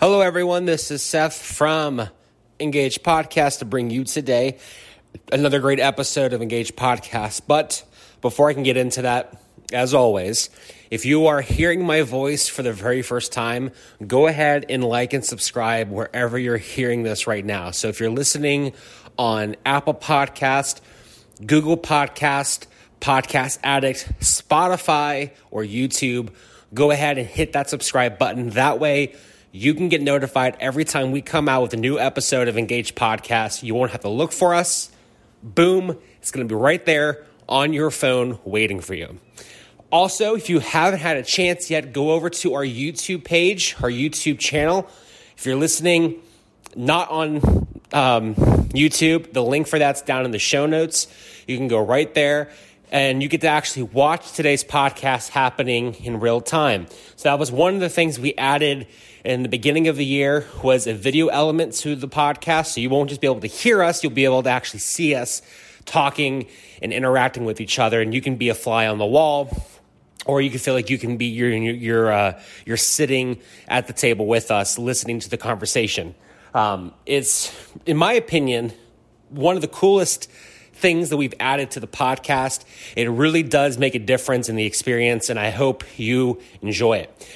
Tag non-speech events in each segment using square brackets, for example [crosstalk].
Hello, everyone. This is Seth from Engage Podcast to bring you today another great episode of Engage Podcast. But before I can get into that, as always, if you are hearing my voice for the very first time, go ahead and like and subscribe wherever you're hearing this right now. So if you're listening on Apple Podcast, Google Podcast, Podcast Addict, Spotify, or YouTube, go ahead and hit that subscribe button. That way, you can get notified every time we come out with a new episode of Engage Podcast. You won't have to look for us. Boom, it's going to be right there on your phone waiting for you. Also, if you haven't had a chance yet, go over to our YouTube page, our YouTube channel. If you're listening not on um, YouTube, the link for that's down in the show notes. You can go right there and you get to actually watch today's podcast happening in real time. So that was one of the things we added in the beginning of the year was a video element to the podcast. So you won't just be able to hear us, you'll be able to actually see us talking and interacting with each other and you can be a fly on the wall or you can feel like you can be you're you're uh, you're sitting at the table with us listening to the conversation. Um, it's in my opinion one of the coolest things that we've added to the podcast. It really does make a difference in the experience, and I hope you enjoy it.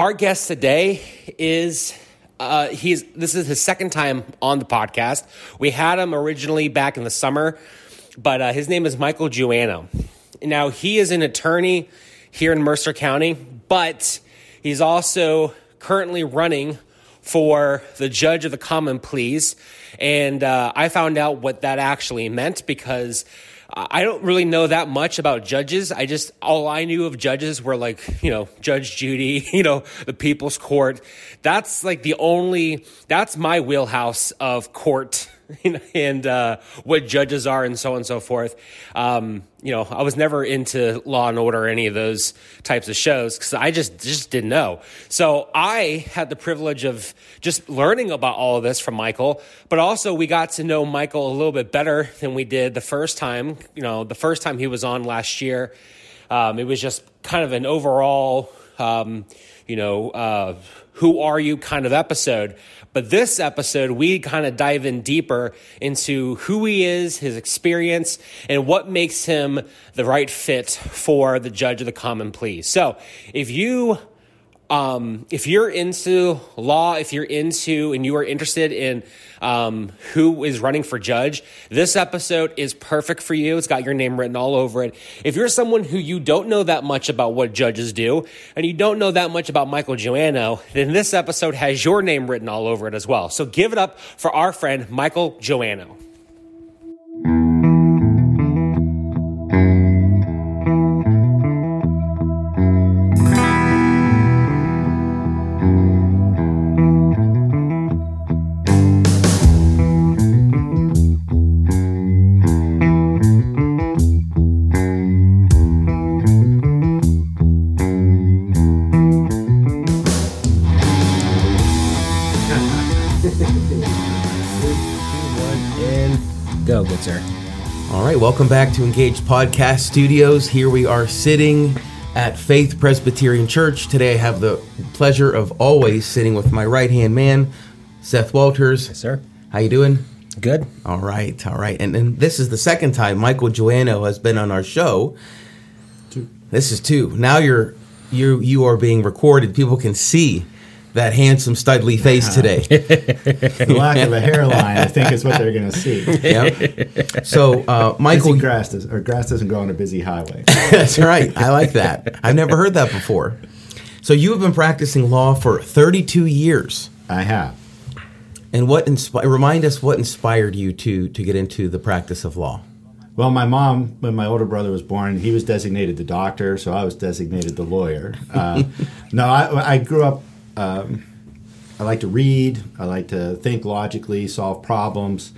Our guest today is uh, he's this is his second time on the podcast. We had him originally back in the summer, but uh, his name is Michael Juano. Now he is an attorney here in Mercer County, but he's also currently running for the judge of the common pleas. And uh, I found out what that actually meant because I don't really know that much about judges. I just, all I knew of judges were like, you know, Judge Judy, [laughs] you know, the People's Court. That's like the only, that's my wheelhouse of court [laughs] and uh, what judges are and so on and so forth. Um, you know, I was never into Law and Order or any of those types of shows because I just just didn't know. So I had the privilege of just learning about all of this from Michael, but also we got to know Michael a little bit better than we did the first time. You know, the first time he was on last year, um, it was just kind of an overall, um, you know, uh, who are you kind of episode. But this episode, we kind of dive in deeper into who he is, his experience, and what makes him the right fit for the judge of the common pleas. So if you um, if you're into law, if you're into and you are interested in um, who is running for judge, this episode is perfect for you. It's got your name written all over it. If you're someone who you don't know that much about what judges do and you don't know that much about Michael Juano, then this episode has your name written all over it as well. So give it up for our friend Michael Juano. Welcome back to Engage Podcast Studios. Here we are sitting at Faith Presbyterian Church. Today I have the pleasure of always sitting with my right-hand man, Seth Walters. Yes, sir. How you doing? Good. All right, all right. And, and this is the second time Michael Juano has been on our show. Two. This is two. Now you're you you are being recorded. People can see that handsome, studly face today. [laughs] the lack of a hairline, I think, is what they're going to see. Yep. So, uh, Michael, busy grass does, or grass doesn't grow on a busy highway. [laughs] That's right. I like that. I've never heard that before. So, you have been practicing law for 32 years. I have. And what inspi- remind us what inspired you to to get into the practice of law? Well, my mom, when my older brother was born, he was designated the doctor, so I was designated the lawyer. Uh, [laughs] no, I, I grew up um, I like to read. I like to think logically, solve problems,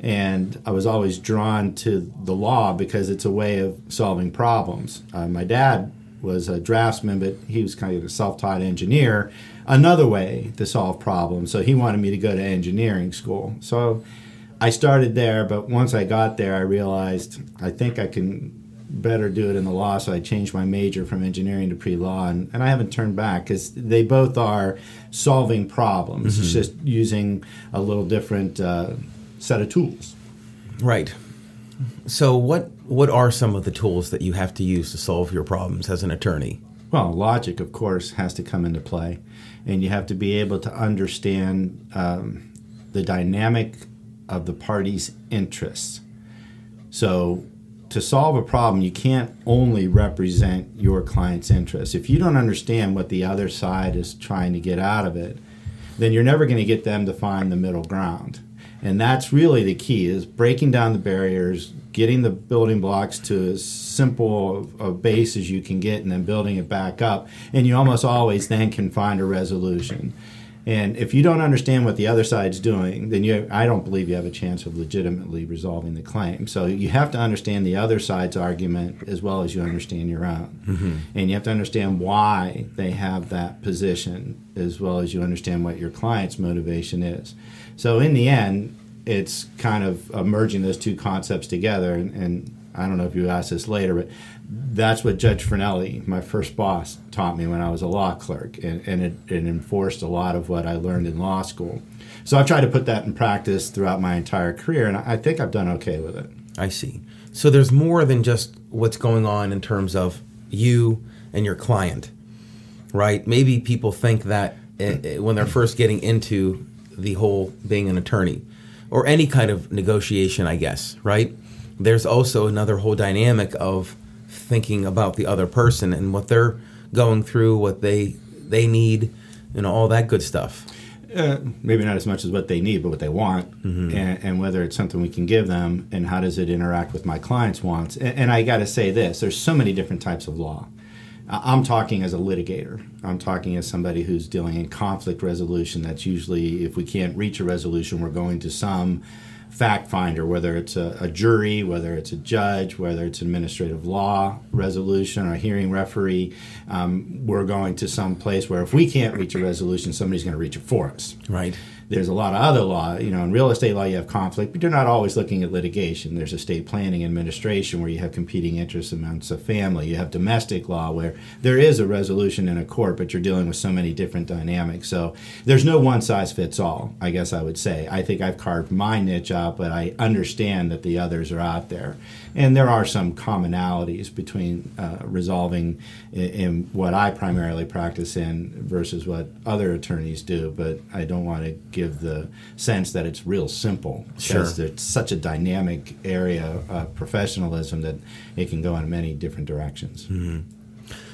and I was always drawn to the law because it's a way of solving problems. Uh, my dad was a draftsman, but he was kind of a self-taught engineer. Another way to solve problems. So he wanted me to go to engineering school. So I started there, but once I got there, I realized I think I can better do it in the law, so I changed my major from engineering to pre law, and, and I haven't turned back because they both are solving problems. Mm-hmm. It's just using a little different uh, set of tools. Right. So, what what are some of the tools that you have to use to solve your problems as an attorney? Well, logic, of course, has to come into play, and you have to be able to understand um, the dynamic of the party's interests. So, to solve a problem, you can't only represent your client's interests. If you don't understand what the other side is trying to get out of it, then you're never going to get them to find the middle ground. And that's really the key is breaking down the barriers, getting the building blocks to as simple a base as you can get and then building it back up. And you almost always then can find a resolution. And if you don't understand what the other side's doing, then you I don't believe you have a chance of legitimately resolving the claim. So you have to understand the other side's argument as well as you understand your own. Mm-hmm. And you have to understand why they have that position as well as you understand what your client's motivation is. So in the end, it's kind of merging those two concepts together. And, and I don't know if you asked this later, but that's what Judge Fornelli, my first boss, taught me when I was a law clerk, and, and it, it, enforced a lot of what I learned in law school. So I've tried to put that in practice throughout my entire career, and I think I've done okay with it. I see. So there's more than just what's going on in terms of you and your client, right? Maybe people think that eh, eh, when they're first getting into the whole being an attorney or any kind of negotiation, I guess, right? There's also another whole dynamic of thinking about the other person and what they're going through, what they they need, and all that good stuff. Uh, maybe not as much as what they need, but what they want, mm-hmm. and, and, whether it's something we can give them, and how does it interact with my clients' wants. And, and I got to say this: there's so many different types of law. I'm talking as a litigator. I'm talking as somebody who's dealing in conflict resolution. That's usually, if we can't reach a resolution, we're going to some fact finder, whether it's a, a, jury, whether it's a judge, whether it's administrative law resolution or hearing referee. Um, we're going to some place where if we can't reach a resolution, somebody's going to reach it for us. Right. There's a lot of other law. You know, in real estate law, you have conflict, but you're not always looking at litigation. There's estate planning administration where you have competing interests amongst a family. You have domestic law where there is a resolution in a court, but you're dealing with so many different dynamics. So there's no one size fits all, I guess I would say. I think I've carved my niche out, but I understand that the others are out there. And there are some commonalities between uh, resolving in, in what I primarily practice in versus what other attorneys do, but I don't want to give the sense that it's real simple because sure. it's such a dynamic area of professionalism that it can go in many different directions. Mm-hmm.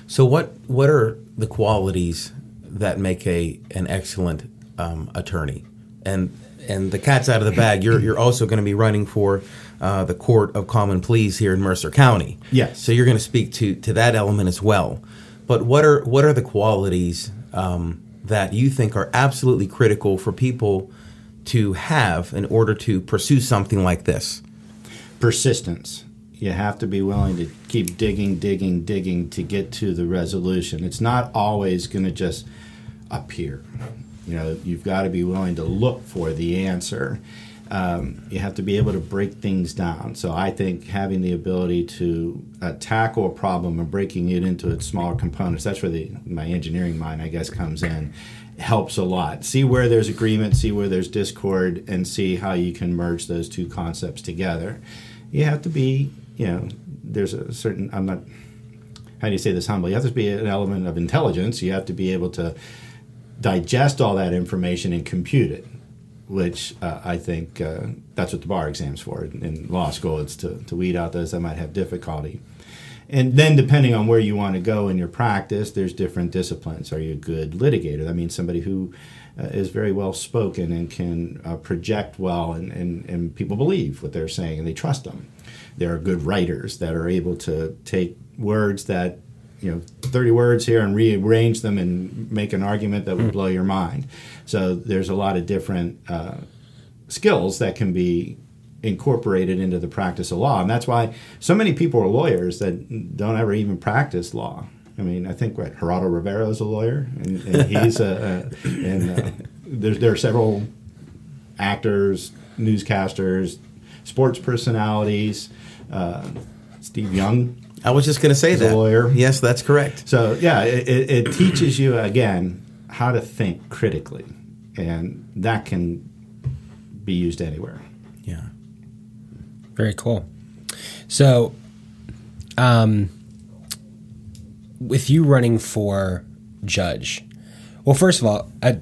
So, what what are the qualities that make a an excellent um, attorney? And and the cat's out of the bag. You're you're also going to be running for uh, the Court of Common Pleas here in Mercer County. Yes. So you're going to speak to to that element as well. But what are what are the qualities um, that you think are absolutely critical for people to have in order to pursue something like this? Persistence. You have to be willing to keep digging, digging, digging to get to the resolution. It's not always going to just appear. You know, you've got to be willing to look for the answer. Um, you have to be able to break things down. So I think having the ability to uh, tackle a problem and breaking it into its smaller components, that's where the, my engineering mind, I guess, comes in, helps a lot. See where there's agreement, see where there's discord, and see how you can merge those two concepts together. You have to be, you know, there's a certain, I'm not, how do you say this humbly? You have to be an element of intelligence. You have to be able to digest all that information and compute it which uh, I think uh, that's what the bar exam's for. In law school, it's to, to weed out those that might have difficulty. And then, depending on where you want to go in your practice, there's different disciplines. Are you a good litigator? That means somebody who uh, is very well spoken and can uh, project well, and, and, and people believe what they're saying and they trust them. There are good writers that are able to take words that you know 30 words here and rearrange them and make an argument that would hmm. blow your mind. So there's a lot of different uh, skills that can be incorporated into the practice of law. And that's why so many people are lawyers that don't ever even practice law. I mean i think what geraldo rivera is a lawyer? And, and he's a, a and uh, there's, there are several actors newscasters sports personalities uh, steve young I was just going to say that. lawyer. Yes, that's correct. So yeah, it, it, it teaches you again how to think critically, and that can be used anywhere. Yeah. Very cool. So, um, with you running for judge, well, first of all, I,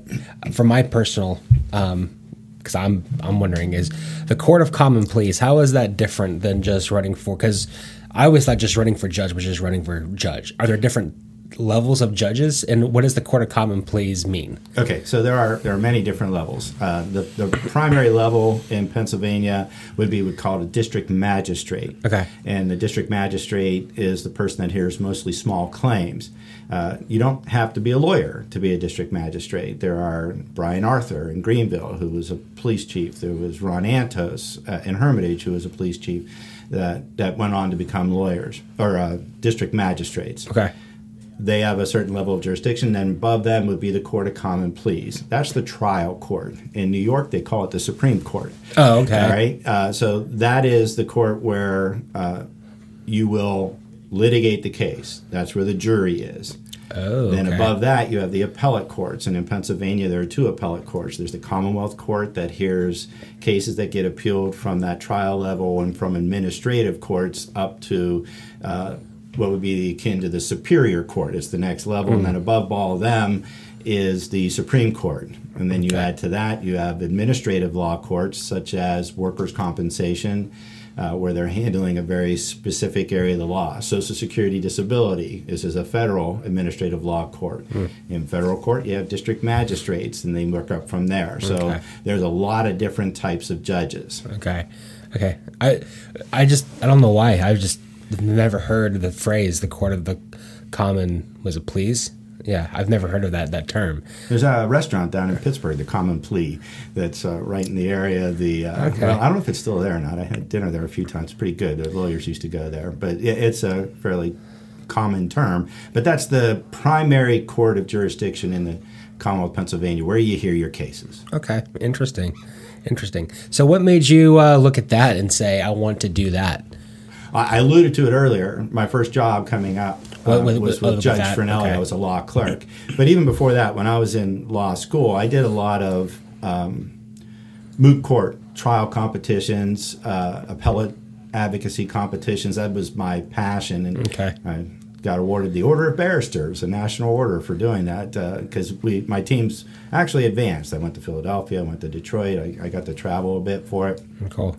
for my personal, because I'm I'm wondering, is the Court of Common Pleas how is that different than just running for? Because I always thought just running for judge was just running for judge. Are there different levels of judges, and what does the Court of Common Pleas mean? Okay, so there are there are many different levels. Uh, the the primary level in Pennsylvania would be we call it a district magistrate. Okay. and the district magistrate is the person that hears mostly small claims. Uh, you don't have to be a lawyer to be a district magistrate. There are Brian Arthur in Greenville, who was a police chief. There was Ron Antos uh, in Hermitage, who was a police chief, that that went on to become lawyers or uh, district magistrates Okay. they have a certain level of jurisdiction. Then above them would be the Court of Common Pleas. That's the trial court. In New York, they call it the Supreme Court. Oh, okay. All right. Uh, so that is the court where uh, you will litigate the case. That's where the jury is. Oh, Then okay. above that, you have the appellate courts. And in Pennsylvania, there are two appellate courts. There's the Commonwealth Court that hears cases that get appealed from that trial level and from administrative courts up to uh, what would be akin to the Superior Court. It's the next level. And then above all of them is the Supreme Court. And then you add to that, you have administrative law courts such as workers' compensation uh, where they're handling a very specific area of the law. Social Security Disability. This is a federal administrative law court. In federal court, you have district magistrates, and they work up from there. So Okay. there's a lot of different types of judges. Okay. Okay. I I just I don't know why. I've just never heard the phrase the court of the common was it pleas? Yeah, I've never heard of that that term. There's a restaurant down in Pittsburgh, the Common Plea, that's uh, right in the area. The uh, Okay. well, I don't know if it's still there or not. I had dinner there a few times. Pretty good. The lawyers used to go there, but it, it's a fairly common term. But that's the primary court of jurisdiction in the Commonwealth of Pennsylvania, where you hear your cases. Okay. Interesting. Interesting. So what made you uh, look at that and say I want to do that? I I alluded to it earlier. My first job coming up uh, What- what- was what- with Judge that- Fornelli. okay. I was a law clerk. But even before that, when I was in law school, I did a lot of um, moot court trial competitions, uh, appellate advocacy competitions. That was my passion, and Okay. I got awarded the Order of Barristers, a national order for doing that because we my teams actually advanced. I went to Philadelphia, I went to Detroit. I, I got to travel a bit for it. Cool.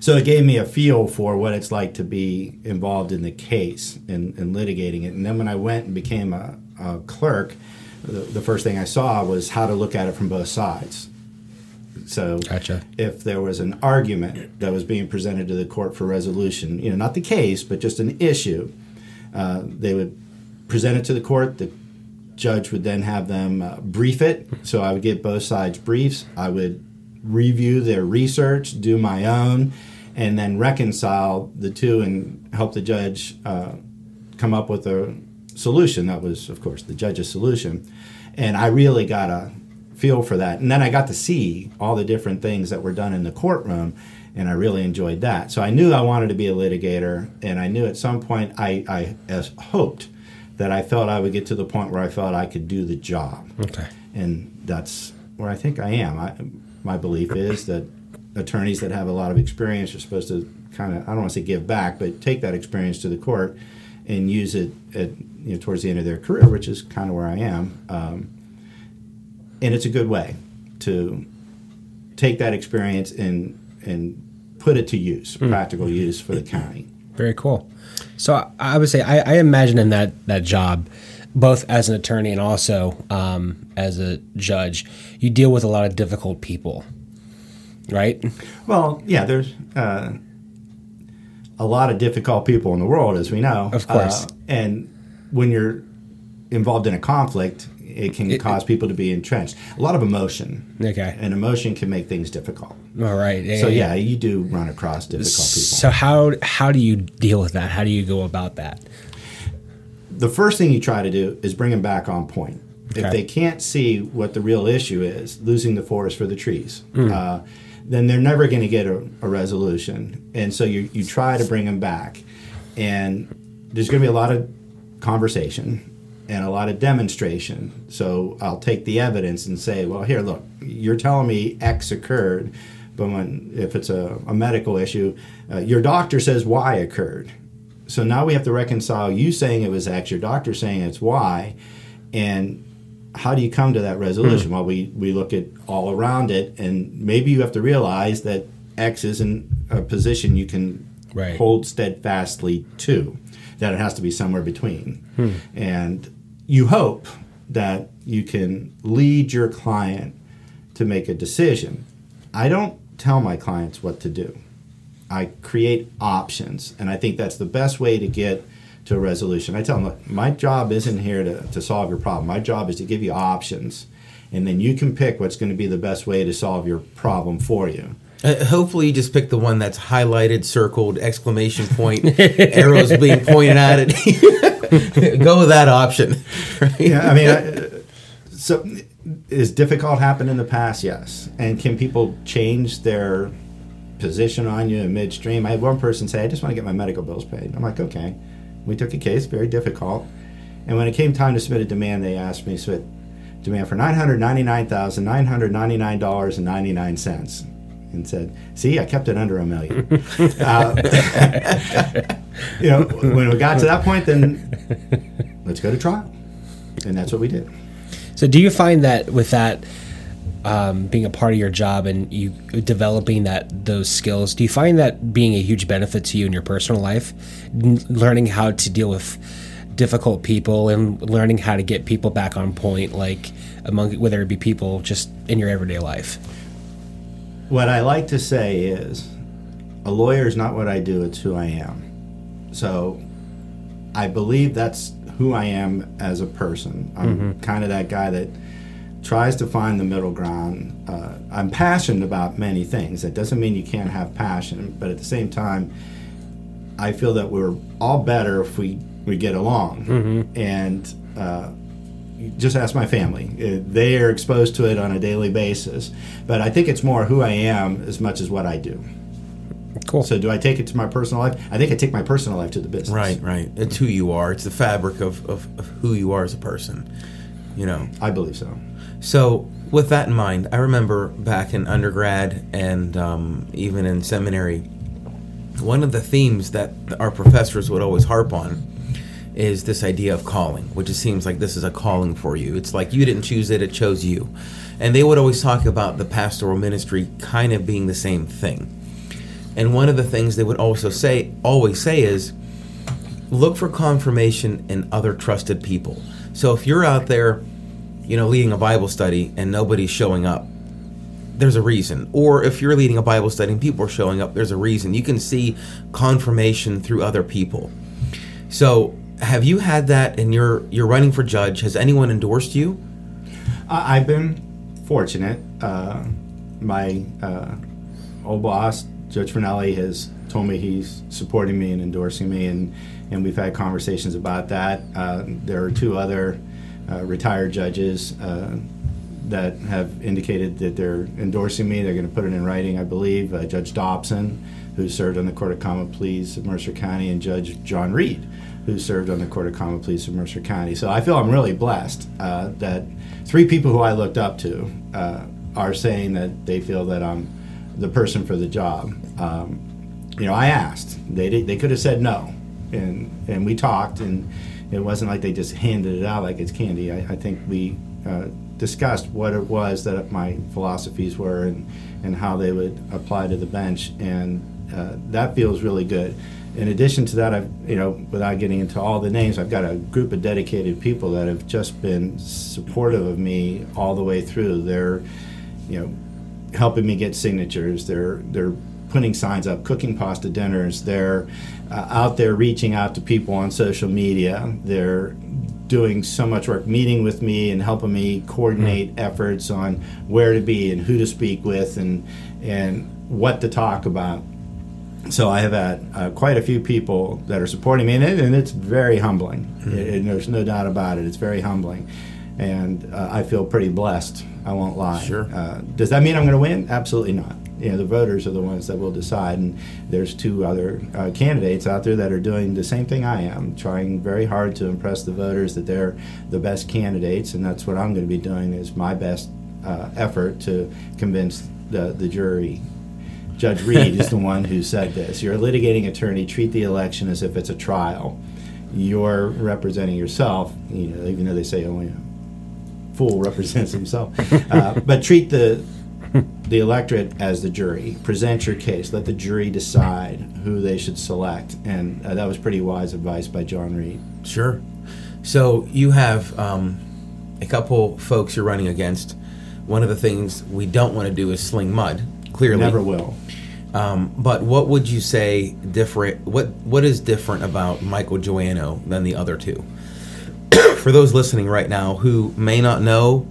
So it gave me a feel for what it's like to be involved in the case and, and litigating it. And then when I went and became a, a clerk, the, the first thing I saw was how to look at it from both sides. So Gotcha. if there was an argument that was being presented to the court for resolution, you know, not the case, but just an issue, uh, they would present it to the court. The judge would then have them uh, brief it. So I would get both sides briefs. I would review their research, do my own, and then reconcile the two and help the judge uh, come up with a solution. That was, of course, the judge's solution. And I really got a feel for that. And then I got to see all the different things that were done in the courtroom, and I really enjoyed that. So I knew I wanted to be a litigator, and I knew at some point I, I as hoped that I felt I would get to the point where I felt I could do the job. Okay. And that's where I think I am. I, my belief is that attorneys that have a lot of experience are supposed to kind of, I don't want to say give back, but take that experience to the court and use it at, you know, towards the end of their career, which is kind of where I am. Um, and it's a good way to take that experience and and put it to use, practical use for the county. Very cool. So I- I would say I, I imagine in that that job, both as an attorney and also um, as a judge, you deal with a lot of difficult people, right? Well, yeah, there's uh, a lot of difficult people in the world, as we know. Of course. Uh, and when you're involved in a conflict, it can cause people to be entrenched. A lot of emotion. Okay. And emotion can make things difficult. All right. So, yeah, you do run across difficult people. So how how do you deal with that? How do you go about that? the first thing you try to do is bring them back on point. Okay. If they can't see what the real issue is, losing the forest for the trees, Hmm. uh, then they're never going to get a, a resolution. And so you, you try to bring them back. And there's going to be a lot of conversation and a lot of demonstration. So I'll take the evidence and say, well, here, look, you're telling me X occurred, but when if it's a, a medical issue, uh, your doctor says Y occurred. So now we have to reconcile you saying it was X, your doctor saying it's Y, and how do you come to that resolution? Hmm. Well, we, we look at all around it, and maybe you have to realize that X isn't a position you can Right. hold steadfastly to, that it has to be somewhere between. Hmm. And you hope that you can lead your client to make a decision. I don't tell my clients what to do. I create options, and I think that's the best way to get to a resolution. I tell them, look, my job isn't here to, to solve your problem. My job is to give you options, and then you can pick what's going to be the best way to solve your problem for you. Uh, hopefully, you just pick the one that's highlighted, circled, exclamation point, [laughs] arrows being pointed at it. [laughs] Go with that option. [laughs] Right? Yeah, I mean, I, so is difficult happened in the past? Yes. And can people change their position on you in midstream? I had one person say, "I just want to get my medical bills paid." I'm like, "Okay." We took a case, very difficult, and when it came time to submit a demand, they asked me to submit demand for nine hundred ninety-nine thousand nine hundred ninety-nine dollars and ninety-nine cents. And said, "See, I kept it under a million. [laughs] uh, [laughs] you know, when we got to that point, then let's go to trial, and that's what we did. So, do you find that with that um, being a part of your job and you developing that those skills, do you find that being a huge benefit to you in your personal life, N- learning how to deal with difficult people and learning how to get people back on point, like among whether it be people just in your everyday life? What I like to say is, a lawyer is not what I do; it's who I am. So, I believe that's who I am as a person. I'm kind of that guy that tries to find the middle ground. Uh, I'm passionate about many things. That doesn't mean you can't have passion, but at the same time, I feel that we're all better if we we get along. And uh, just ask my family; Uh, they are exposed to it on a daily basis. But I think it's more who I am as much as what I do. Cool. So, do I take it to my personal life? I think I take my personal life to the business. Right, right. It's who you are. It's the fabric of, of, of who you are as a person. You know. I believe so. So, with that in mind, I remember back in undergrad and um, even in seminary, one of the themes that our professors would always harp on is this idea of calling, which it seems like this is a calling for you. It's like you didn't choose it, it chose you. And they would always talk about the pastoral ministry kind of being the same thing. And one of the things they would also say, always say is, look for confirmation in other trusted people. So if you're out there, you know, leading a Bible study and nobody's showing up, there's a reason. Or if you're leading a Bible study and people are showing up, there's a reason. You can see confirmation through other people. So have you had that and you're you're running for judge? Has anyone endorsed you? I've been fortunate. Uh, my uh, old boss, Judge Fornelli, has told me he's supporting me and endorsing me, and, and we've had conversations about that. Uh, there are two other retired judges uh, that have indicated that they're endorsing me. They're going to put it in writing, I believe. Uh, Judge Dobson, who served on the Court of Common Pleas of Mercer County, and Judge John Reed, who served on the Court of Common Pleas of Mercer County. So I feel I'm really blessed uh, that three people who I looked up to uh, are saying that they feel that I'm the person for the job. Um, you know, I asked. They did, they could have said no, and and we talked, and it wasn't like they just handed it out like it's candy. I, I think we uh, discussed what it was that my philosophies were and and how they would apply to the bench, and uh, that feels really good. In addition to that, I've you know, without getting into all the names, I've got a group of dedicated people that have just been supportive of me all the way through. They're, you know, helping me get signatures. They're they're putting signs up, cooking pasta dinners. They're uh, out there reaching out to people on social media. They're doing so much work, meeting with me and helping me coordinate efforts on where to be and who to speak with and and what to talk about. So I have had uh, quite a few people that are supporting me, and, it, and it's very humbling. It- it- there's no doubt about it. It's very humbling, and uh, I feel pretty blessed. I won't lie. Sure. Uh, does that mean I'm going to win? Absolutely not. You know, the voters are the ones that will decide, and there's two other uh, candidates out there that are doing the same thing I am, trying very hard to impress the voters that they're the best candidates, and that's what I'm going to be doing is my best uh, effort to convince the the jury. Judge Reed is the [laughs] one who said this. You're a litigating attorney. Treat the election as if it's a trial. You're representing yourself. You know, even though they say only a fool represents himself, [laughs] uh, but treat the the electorate as the jury. Present your case. Let the jury decide who they should select. And uh, that was pretty wise advice by John Reed. Sure. So you have um, a couple folks you're running against. One of the things we don't want to do is sling mud. Clearly, Never will. Um, but what would you say different? What what is different about Michael Joanno than the other two? [clears throat] For those listening right now who may not know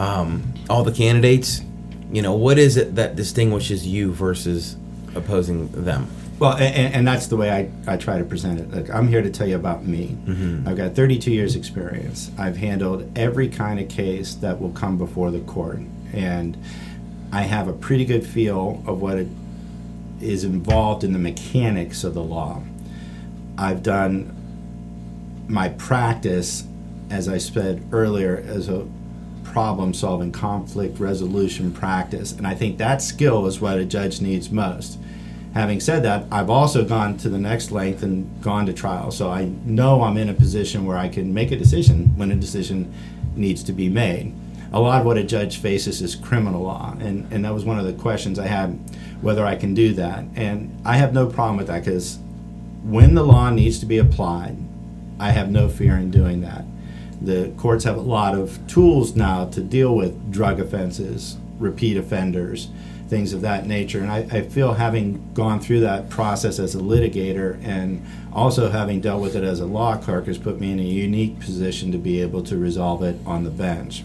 um, all the candidates, you know what is it that distinguishes you versus opposing them? Well, and, and that's the way I, I try to present it. Look, I'm here to tell you about me. Mm-hmm. I've got 32 years experience. I've handled every kind of case that will come before the court. And I have a pretty good feel of what it is involved in the mechanics of the law. I've done my practice, as I said earlier, as a problem solving conflict resolution practice. And I think that skill is what a judge needs most. Having said that, I've also gone to the next length and gone to trial. So I know I'm in a position where I can make a decision when a decision needs to be made. A lot of what a judge faces is criminal law. And, and that was one of the questions I had whether I can do that. And I have no problem with that because when the law needs to be applied, I have no fear in doing that. The courts have a lot of tools now to deal with drug offenses, repeat offenders, things of that nature. And I, I feel having gone through that process as a litigator and also having dealt with it as a law clerk has put me in a unique position to be able to resolve it on the bench.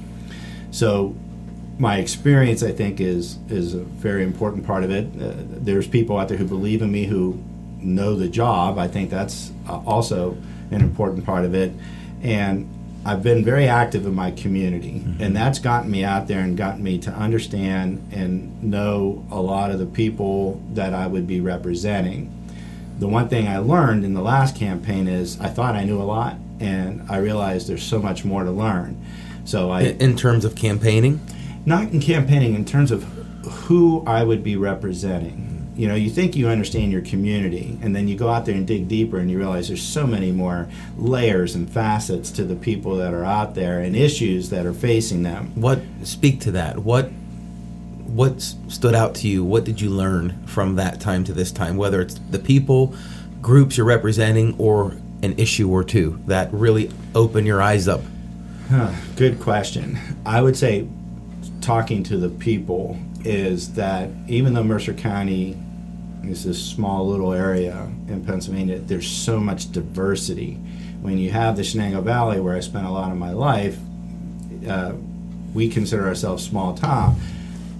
So my experience, I think, is is a very important part of it. Uh, there's people out there who believe in me who know the job. I think that's uh, also an important part of it. And I've been very active in my community, mm-hmm. and that's gotten me out there and gotten me to understand and know a lot of the people that I would be representing. The one thing I learned in the last campaign is I thought I knew a lot, and I realized there's so much more to learn. So I In, in terms of campaigning, not in campaigning in terms of who I would be representing. You know, you think you understand your community, and then you go out there and dig deeper, and you realize there's so many more layers and facets to the people that are out there and issues that are facing them. what speak to that? What what stood out to you? What did you learn from that time to this time? Whether it's the people, groups you're representing, or an issue or two that really open your eyes up. Huh, good question. I would say talking to the people is that even though Mercer County is this small little area in Pennsylvania, there's so much diversity. When you have the Shenango Valley, where I spent a lot of my life, uh, we consider ourselves small town.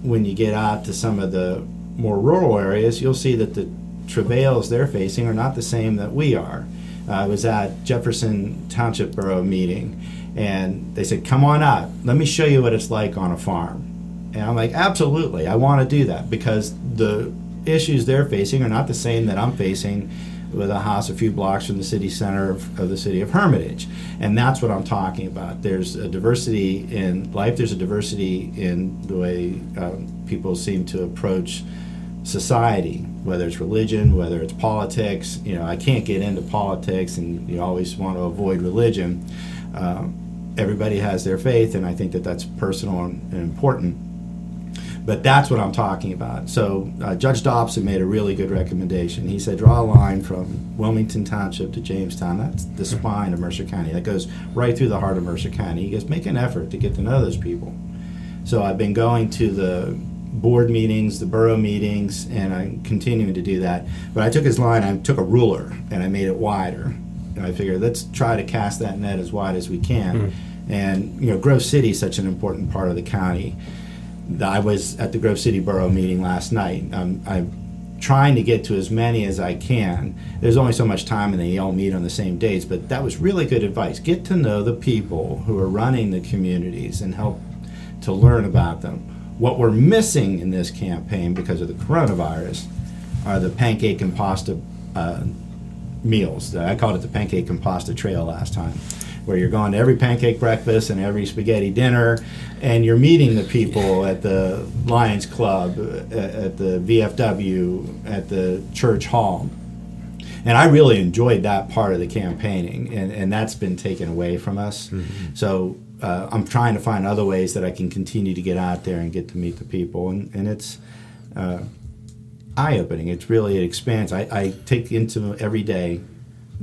When you get out to some of the more rural areas, you'll see that the travails they're facing are not the same that we are. Uh, I was at Jefferson Township Borough meeting, and they said, "Come on out. Let me show you what it's like on a farm." And I'm like, "Absolutely, I want to do that because the issues they're facing are not the same that I'm facing." With a house a few blocks from the city center of, of the city of Hermitage. And that's what I'm talking about. There's a diversity in life, there's a diversity in the way um, people seem to approach society, whether it's religion, whether it's politics. You know, I can't get into politics, and you always want to avoid religion. Um, everybody has their faith, and I think that that's personal and, and important. But that's what I'm talking about. So uh, Judge Dobson made a really good recommendation. He said, draw a line from Wilmington Township to Jamestown. That's the spine of Mercer County. That goes right through the heart of Mercer County. He goes, make an effort to get to know those people. So I've been going to the board meetings, the borough meetings, and I'm continuing to do that. But I took his line, I took a ruler, and I made it wider. And I figured, let's try to cast that net as wide as we can. And, you know, Grove City is such an important part of the county. I was at the Grove City Borough meeting last night. Um, I trying to get to as many as I can. There's only so much time and they all meet on the same days, but that was really good advice. Get to know the people who are running the communities and help to learn about them. What we're missing in this campaign because of the coronavirus are the pancake and pasta uh, meals. I called it the pancake and pasta trail last time where you're going to every pancake breakfast and every spaghetti dinner, and you're meeting the people at the Lions Club, uh, at the VFW, at the church hall. And I really enjoyed that part of the campaigning, and, and that's been taken away from us. Mm-hmm. So uh, I'm trying to find other ways that I can continue to get out there and get to meet the people, and, and it's uh, eye opening. It's really, it expands. I, I take into every day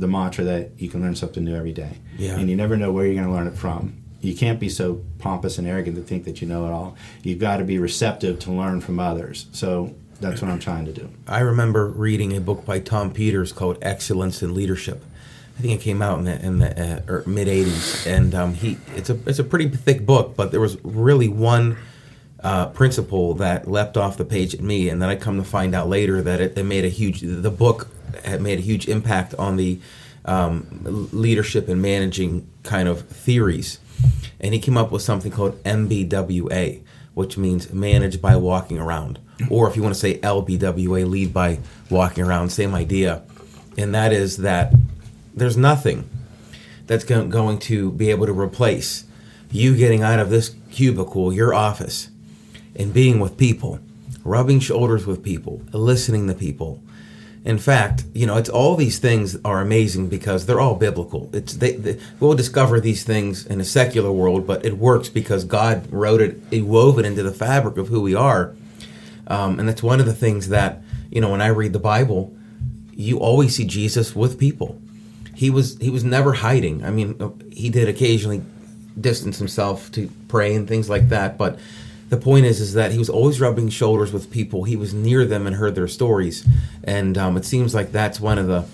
the mantra that you can learn something new every day. Yeah. And you never know where you're going to learn it from. You can't be so pompous and arrogant to think that you know it all. You've got to be receptive to learn from others. So that's what I'm trying to do. I remember reading a book by Tom Peters called Excellence in Leadership. I think it came out in the, in the uh, er, mid '80s, and um, he it's a it's a pretty thick book, but there was really one uh, principle that leapt off the page at me, and then I come to find out later that it, it made a huge the book had made a huge impact on the um, leadership and managing kind of theories. And he came up with something called MBWA, which means manage by walking around. Or if you want to say LBWA, lead by walking around, same idea. And that is that there's nothing that's going to be able to replace you getting out of this cubicle, your office, and being with people, rubbing shoulders with people, listening to people, in fact, you know, it's all these things are amazing because they're all biblical. It's they, they, we'll discover these things in a secular world, but it works because God wrote it, He wove it into the fabric of who we are, um, and that's one of the things that you know when I read the Bible, you always see Jesus with people. He was he was never hiding. I mean, he did occasionally distance himself to pray and things like that, but the point is is that he was always rubbing shoulders with people. He was near them and heard their stories. And um, it seems like that's one of the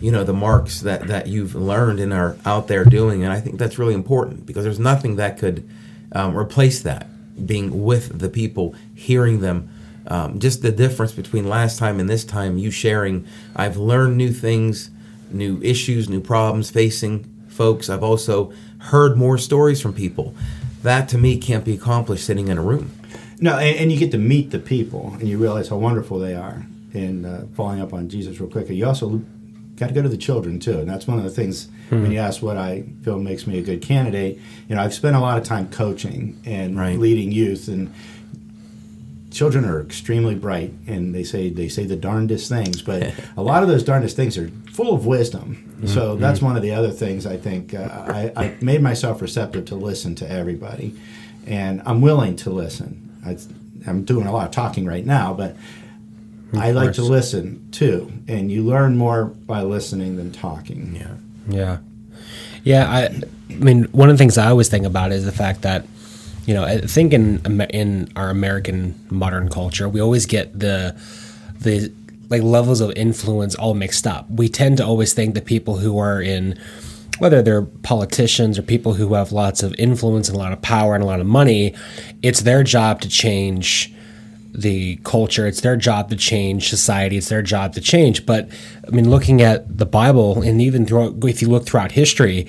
you know the marks that that you've learned and are out there doing. And i think that's really important because there's nothing that could um, replace that being with the people hearing them. Um, just the difference between last time and this time you sharing i've learned new things new issues new problems facing folks. I've also heard more stories from people that to me can't be accomplished sitting in a room. No, and, and you get to meet the people, and you realize how wonderful they are. And uh, following up on Jesus real quick, you also got to go to the children too, and that's one of the things mm-hmm. when you ask what I feel makes me a good candidate. You know, I've spent a lot of time coaching and right. leading youth, and children are extremely bright, and they say they say the darndest things, but [laughs] a lot of those darndest things are full of wisdom. Mm-hmm. So that's one of the other things I think uh, I, I, made myself receptive to listen to everybody, and I'm willing to listen. I, am doing a lot of talking right now, but of I course. like to listen too, and you learn more by listening than talking. Yeah, yeah, yeah. I, I mean, one of the things I always think about is the fact that you know, I think in in our American modern culture, we always get the the like levels of influence all mixed up. We tend to always think that people who are in whether they're politicians or people who have lots of influence and a lot of power and a lot of money, it's their job to change the culture. It's their job to change society. It's their job to change. But I mean, looking at the Bible and even throughout, if you look throughout history,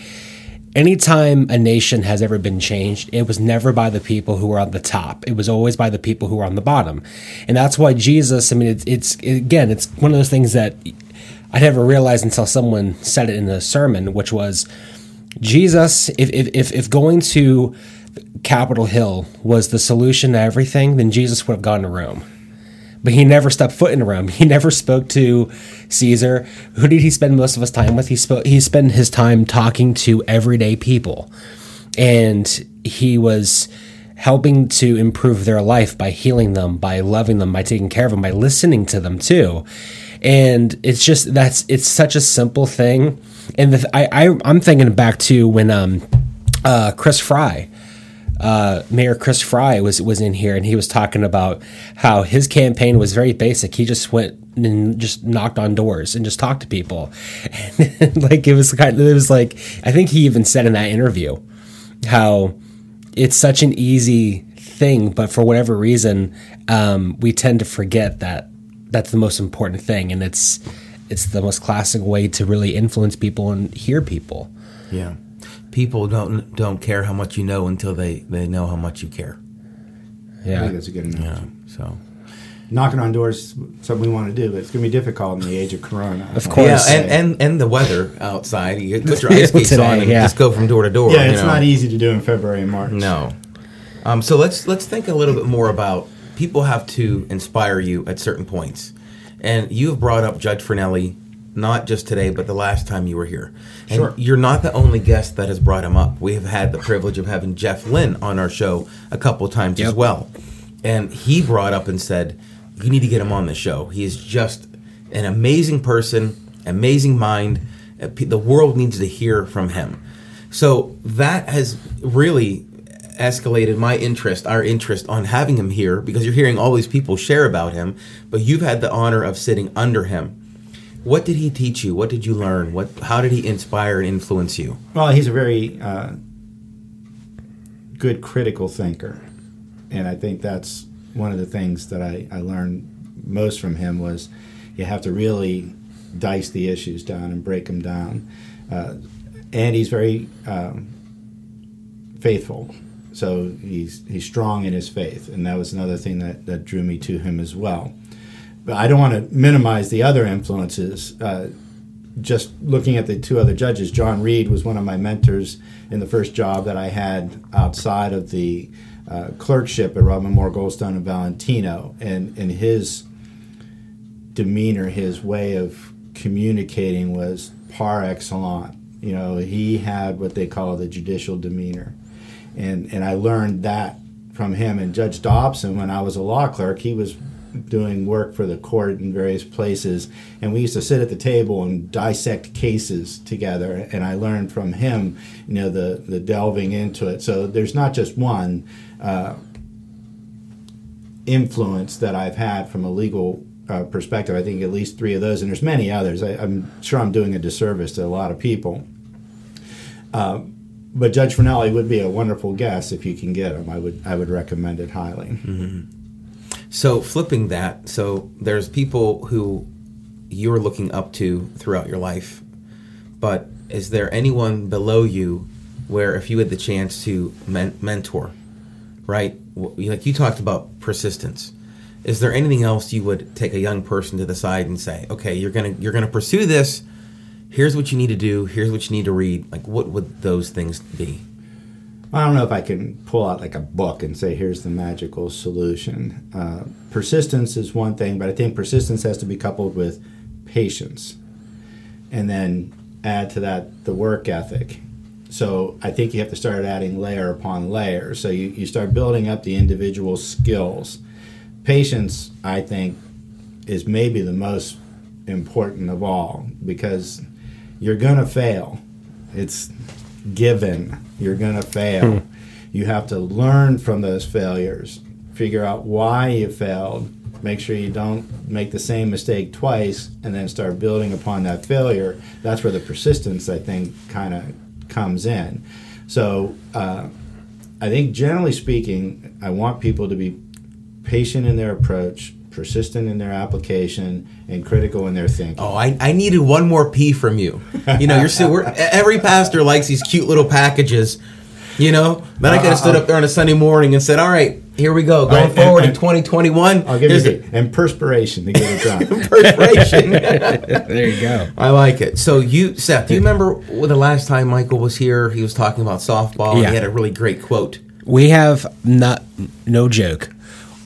anytime a nation has ever been changed, it was never by the people who were on the top. It was always by the people who were on the bottom. And that's why Jesus, I mean, it's, it's again, it's one of those things that I never realized until someone said it in a sermon, which was Jesus, if, if, if going to Capitol Hill was the solution to everything, then Jesus would have gone to Rome but he never stepped foot in Rome. [laughs] He never spoke to Caesar. Who did he spend most of his time with? He spoke. He spent his time talking to everyday people, and he was helping to improve their life by healing them, by loving them, by taking care of them, by listening to them too. And it's just that's it's such a simple thing. And the, I, I I'm thinking back to when um uh Chris Fry uh, Mayor Chris Fry was was in here, and he was talking about how his campaign was very basic. He just went and just knocked on doors and just talked to people, and, [laughs] like it was kind of, it was like I think he even said in that interview how it's such an easy thing, but for whatever reason, um, we tend to forget that that's the most important thing, and it's it's the most classic way to really influence people and hear people. Yeah. People don't don't care how much you know until they, they know how much you care. I Yeah, think that's a good enough. Yeah. So Knocking on doors, is something we want to do, but it's going to be difficult in the age of Corona. Of course. Yeah, and, and and the weather outside. You put your ice [laughs] skates on and yeah. just go from door to door. yeah, you it's know. not easy to do in February and March. No. Um, so let's let's think a little bit more about people have to inspire you at certain points, and you have brought up Judge Fornelli, not just today, but the last time you were here. And Sure. You're not the only guest that has brought him up. We have had the privilege of having Jeff Lynn on our show a couple of times as well, and he brought up and said, "You need to get him on the show. He is just an amazing person, amazing mind. Uh, The world needs to hear from him." So that has really escalated my interest, our interest on having him here because you're hearing all these people share about him, but you've had the honor of sitting under him. What did he teach you? What did you learn? What how did he inspire and influence you? Well, he's a very uh, good critical thinker, and I think that's one of the things that I, I learned most from him was you have to really dice the issues down and break them down. Uh, and he's very um, faithful, so he's he's strong in his faith, and that was another thing that, that drew me to him as well. But I don't want to minimize the other influences. Uh, just looking at the two other judges, John Reed was one of my mentors in the first job that I had outside of the uh, clerkship at Robin Moore Goldstone and Valentino, and and his demeanor, his way of communicating was par excellence. You know, he had what they call the judicial demeanor, and and I learned that from him. And Judge Dobson, when I was a law clerk, he was doing work for the court in various places, and we used to sit at the table and dissect cases together. And I learned from him, you know, the the delving into it. So there's not just one uh, influence that I've had from a legal uh, perspective. I think at least three of those, and there's many others. I, I'm sure I'm doing a disservice to a lot of people. Uh, but Judge Fornelli would be a wonderful guest if you can get him. I would I would recommend it highly. So flipping that, so there's people who you're looking up to throughout your life, but is there anyone below you where if you had the chance to men- mentor, right? Like you talked about persistence. Is there anything else you would take a young person to the side and say, okay, you're gonna you're gonna pursue this. Here's what you need to do. Here's what you need to read. Like, what would those things be? I don't know if I can pull out like a book and say, here's the magical solution. Uh, persistence is one thing, but I think persistence has to be coupled with patience. And then add to that the work ethic. So I think you have to start adding layer upon layer. So you, you start building up the individual skills. Patience, I think, is maybe the most important of all because you're going to fail. It's given. You're going to fail. You have to learn from those failures, figure out why you failed, make sure you don't make the same mistake twice, and then start building upon that failure. That's where the persistence, I think, kind of comes in. So, uh, I think generally speaking, I want people to be patient in their approach, persistent in their application, and critical in their thinking. Oh, I, I needed one more P from you. You know, you're so we're, every pastor likes these cute little packages. You know, then I uh, could have stood uh, up there on a Sunday morning and said, "All right, here we go, going right, and- forward in 2021." I'll give you the, and [laughs] perspiration to get it done. [laughs] perspiration. [laughs] there you go. I like it. So you, Seth, do you remember the last time Michael was here? He was talking about softball. and Yeah. He had a really great quote. We have not no joke.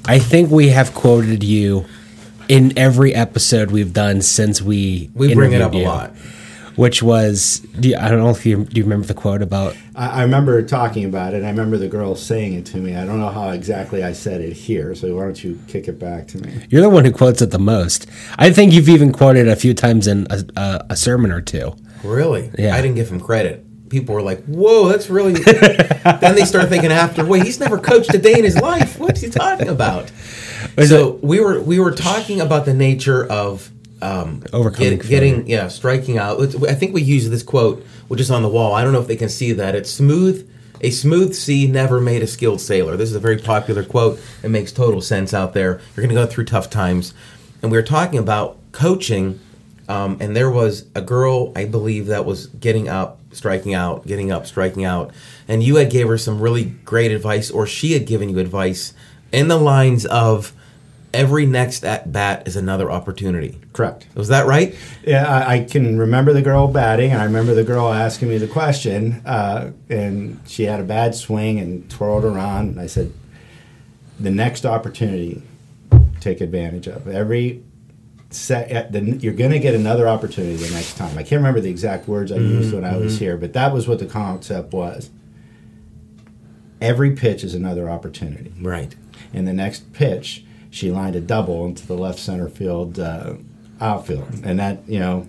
I think we have quoted you in every episode we've done since we We bring it up a lot. Which was do you, I don't know if you do you remember the quote about I, I remember talking about it. I remember the girl saying it to me. I don't know how exactly I said it here, so why don't you kick it back to me? you're the one who quotes it the most. I think you've even quoted it a few times in a, a, a sermon or two. Really? Yeah. I didn't give him credit. People were like, "Whoa, that's really." [laughs] then they start thinking after, "Wait, he's never coached a day in his life. What's he talking about?" [laughs] so we were we were talking about the nature of um, Overcoming get- getting yeah striking out. I think we use this quote, which is on the wall. I don't know if they can see that. It's smooth. A smooth sea never made a skilled sailor. This is a very popular quote. It makes total sense out there. You're going to go through tough times. and we were talking about coaching, um, and there was a girl I believe that was getting up, striking out, getting up, striking out, and you had gave her some really great advice, or she had given you advice in the lines of every next at bat is another opportunity. Correct. Was that right? Yeah, I, I can remember the girl batting, and I remember the girl asking me the question, uh, and she had a bad swing and twirled around, and I said, "The next opportunity, take advantage of every." Set, the, you're going to get another opportunity the next time. I can't remember the exact words I used when I mm-hmm, was mm-hmm. here, but that was what the concept was. Every pitch is another opportunity. Right. And the next pitch, she lined a double into the left center field uh, outfield, and that you know,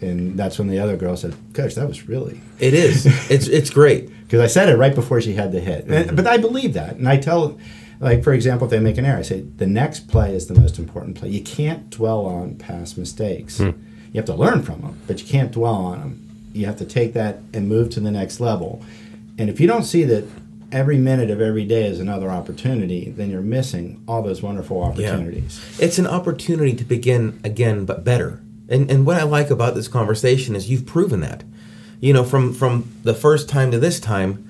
and that's when the other girl said, "Coach, that was really." It is. [laughs] it's it's great. Because I said it right before she had the hit, and, but I believe that, and I tell, like for example, if they make an error, I say the next play is the most important play. You can't dwell on past mistakes. Hmm. You have to learn from them, but you can't dwell on them. You have to take that and move to the next level. And if you don't see that every minute of every day is another opportunity, then you're missing all those wonderful opportunities. It's an opportunity to begin again, but better. And and what I like about this conversation is you've proven that. You know, from from the first time to this time,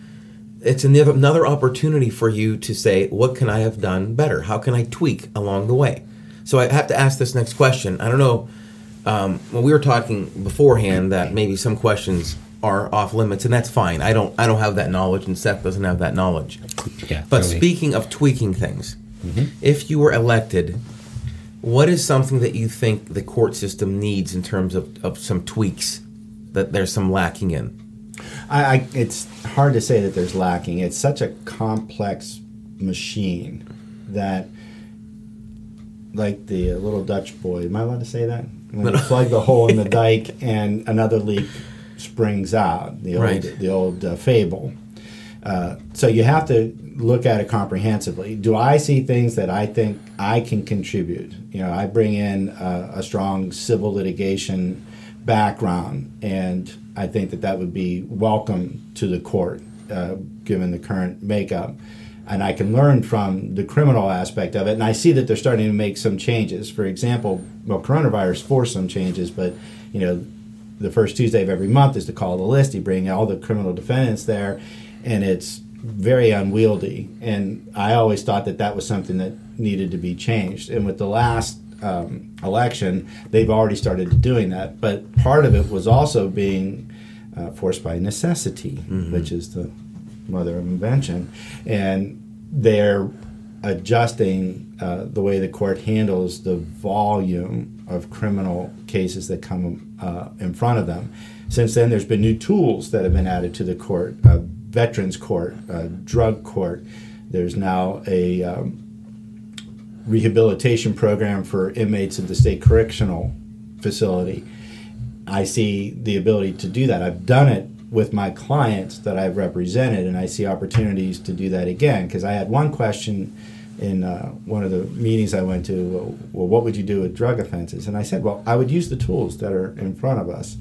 it's another another opportunity for you to say, what can I have done better? How can I tweak along the way? So I have to ask this next question. I don't know. Um, when we were talking beforehand, that maybe some questions are off limits, and that's fine. I don't I don't have that knowledge, and Seth doesn't have that knowledge. Yeah. But totally. speaking of tweaking things, if you were elected, what is something that you think the court system needs in terms of, of some tweaks that there's some lacking in? I, I, it's hard to say that there's lacking. It's such a complex machine that, like the little Dutch boy, am I allowed to say that? When you [laughs] plug the hole in the dike and another leak springs out, the old, Right. the old uh, fable. Uh, so you have to look at it comprehensively. Do I see things that I think I can contribute? You know, I bring in uh, a strong civil litigation background, and I think that that would be welcome to the court, uh, given the current makeup. And I can learn from the criminal aspect of it, and I see that they're starting to make some changes. For example, well, coronavirus forced some changes, but you know, the first Tuesday of every month is to call the list. You bring all the criminal defendants there, and it's very unwieldy. And I always thought that that was something that needed to be changed. And with the last um, election, they've already started doing that. But part of it was also being uh, forced by necessity, which is the mother of invention, and they're adjusting uh, the way the court handles the volume of criminal cases that come uh, in front of them. Since then, there's been new tools that have been added to the court: uh, veterans court, uh, drug court. There's now a um, rehabilitation program for inmates at the state correctional facility. I see the ability to do that. I've done it with my clients that I've represented, and I see opportunities to do that again. Because I had one question in uh, one of the meetings I went to well, what would you do with drug offenses? And I said, well, I would use the tools that are in front of us.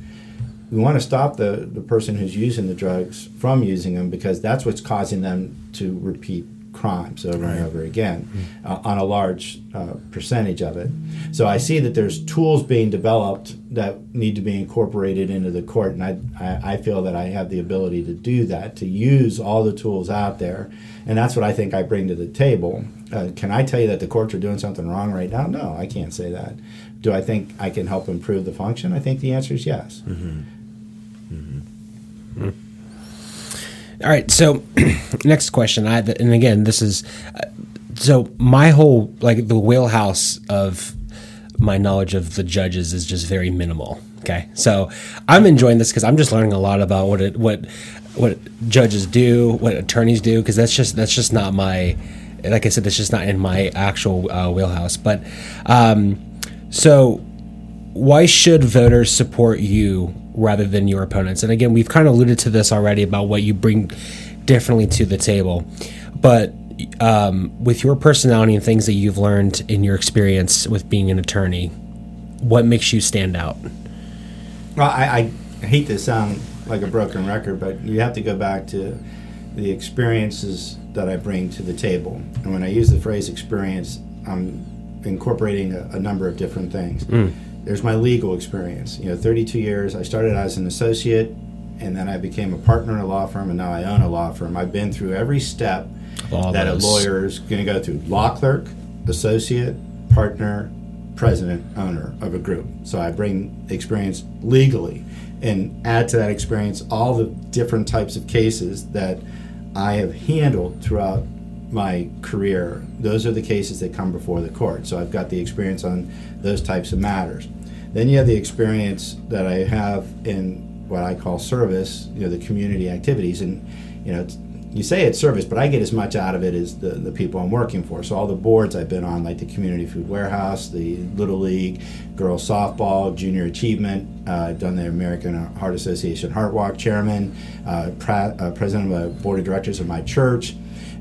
We want to stop the, the person who's using the drugs from using them because that's what's causing them to repeat crimes over and over again uh, on a large uh, percentage of it. So I see that there's tools being developed that need to be incorporated into the court, and I, I, I feel that I have the ability to do that, to use all the tools out there, and that's what I think I bring to the table. Uh, can I tell you that the courts are doing something wrong right now? No, I can't say that. Do I think I can help improve the function? I think the answer is yes. All right. So, [clears throat] next question. I and again, this is uh, so my whole like the wheelhouse of my knowledge of the judges is just very minimal. Okay, so I'm enjoying this because I'm just learning a lot about what it what what judges do, what attorneys do, because that's just that's just not my like I said, that's just not in my actual uh, wheelhouse. But um, so why should voters support you rather than your opponents? And again, we've kind of alluded to this already about what you bring differently to the table. But um, with your personality and things that you've learned in your experience with being an attorney, what makes you stand out? Well, I, I hate to sound like a broken record, but you have to go back to the experiences that I bring to the table. And when I use the phrase experience, I'm incorporating a, a number of different things. There's my legal experience. You know, 32 years. I started as an associate, and then I became a partner in a law firm, and now I own a law firm. I've been through every step All that those. a lawyer is going to go through: law clerk, associate, partner, president, owner of a group. So I bring experience legally, and add to that experience all the different types of cases that I have handled throughout my career. Those are the cases that come before the court. So I've got the experience on those types of matters. Then you have the experience that I have in what I call service, you know, the community activities. And, you know, you say it's service, but I get as much out of it as the, the people I'm working for. So all the boards I've been on, like the Community Food Warehouse, the Little League, Girls Softball, Junior Achievement, uh, done the American Heart Association Heart Walk chairman, uh, pra- uh, president of the board of directors of my church.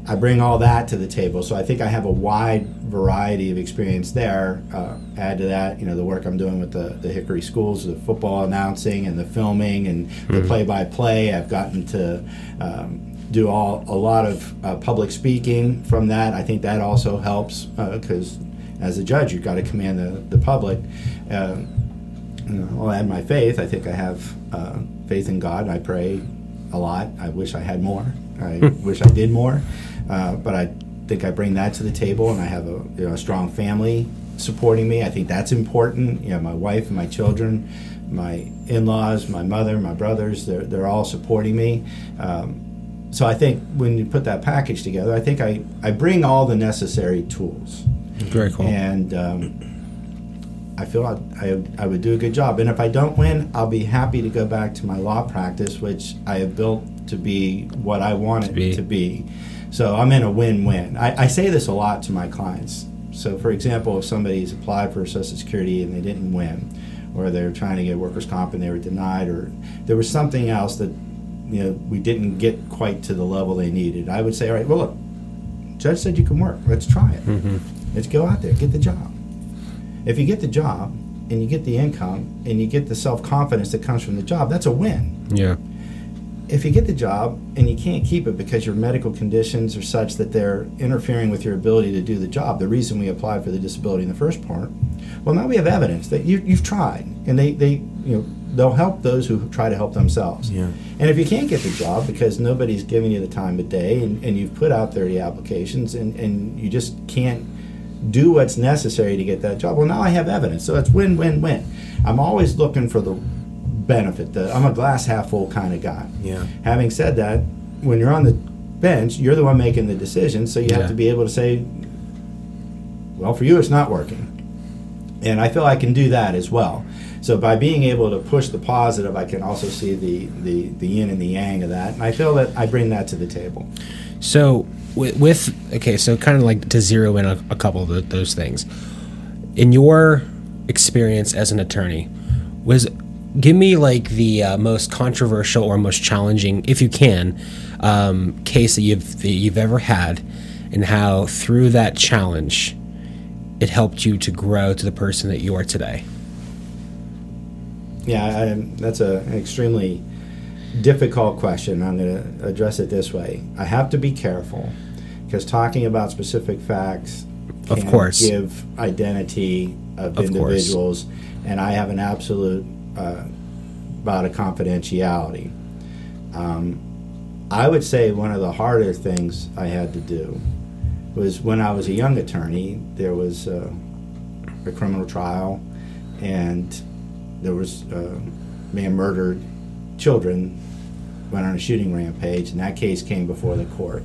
I bring all that to the table. So I think I have a wide variety of experience there. Uh, add to that, you know, the work I'm doing with the, the Hickory schools, the football announcing and the filming and the play-by-play. I've gotten to um, do all a lot of uh, public speaking from that. I think that also helps because as a judge, you've got to command the, the public. Um, you know, I'll add my faith. I think I have uh, faith in God. I pray a lot. I wish I had more. I wish I did more. Uh, but I think I bring that to the table, and I have a, you know, a strong family supporting me. I think that's important. You know, my wife and my children, my in-laws, my mother, my brothers, they're, they're all supporting me. Um, so I think when you put that package together, I think I, I bring all the necessary tools. Very cool. And um, I feel I, I, I would do a good job. And if I don't win, I'll be happy to go back to my law practice, which I have built to be what I want it be. to be. So I'm in a win win. I, I say this a lot to my clients. So, for example, if somebody's applied for Social Security and they didn't win, or they're trying to get workers' comp and they were denied, or there was something else that you know we didn't get quite to the level they needed, I would say, all right, well, look, judge said you can work. Let's try it. Mm-hmm. Let's go out there, get the job. If you get the job and you get the income and you get the self confidence that comes from the job, that's a win. yeah. If you get the job and you can't keep it because your medical conditions are such that they're interfering with your ability to do the job, the reason we applied for the disability in the first part, well, now we have evidence that you, you've tried, and they, they, you know, they'll help those who try to help themselves. Yeah. And if you can't get the job because nobody's giving you the time of day and, and you've put out 30 applications and, and you just can't do what's necessary to get that job, well, now I have evidence. So it's win win win. I'm always looking for the benefit. The, I'm a glass half full kind of guy. Yeah. Having said that, when you're on the bench, you're the one making the decision, so you Yeah. have to be able to say, well, for you, it's not working. And I feel I can do that as well. So by being able to push the positive, I can also see the, the, the yin and the yang of that. And I feel that I bring that to the table. So with, with okay, so kind of like to zero in a, a couple of tho- those things. In your experience as an attorney, was give me like the uh, most controversial or most challenging, if you can, um, case that you've that you've ever had, and how through that challenge, it helped you to grow to the person that you are today. Yeah, I, that's a, an extremely difficult question. I'm going to address it this way. I have to be careful because talking about specific facts Of can course. give identity of, Of course. individuals, and I have an absolute uh, about a confidentiality. Um, I would say one of the harder things I had to do was when I was a young attorney. There was uh, a criminal trial, and there was uh, man murdered children went on a shooting rampage, and that case came before the court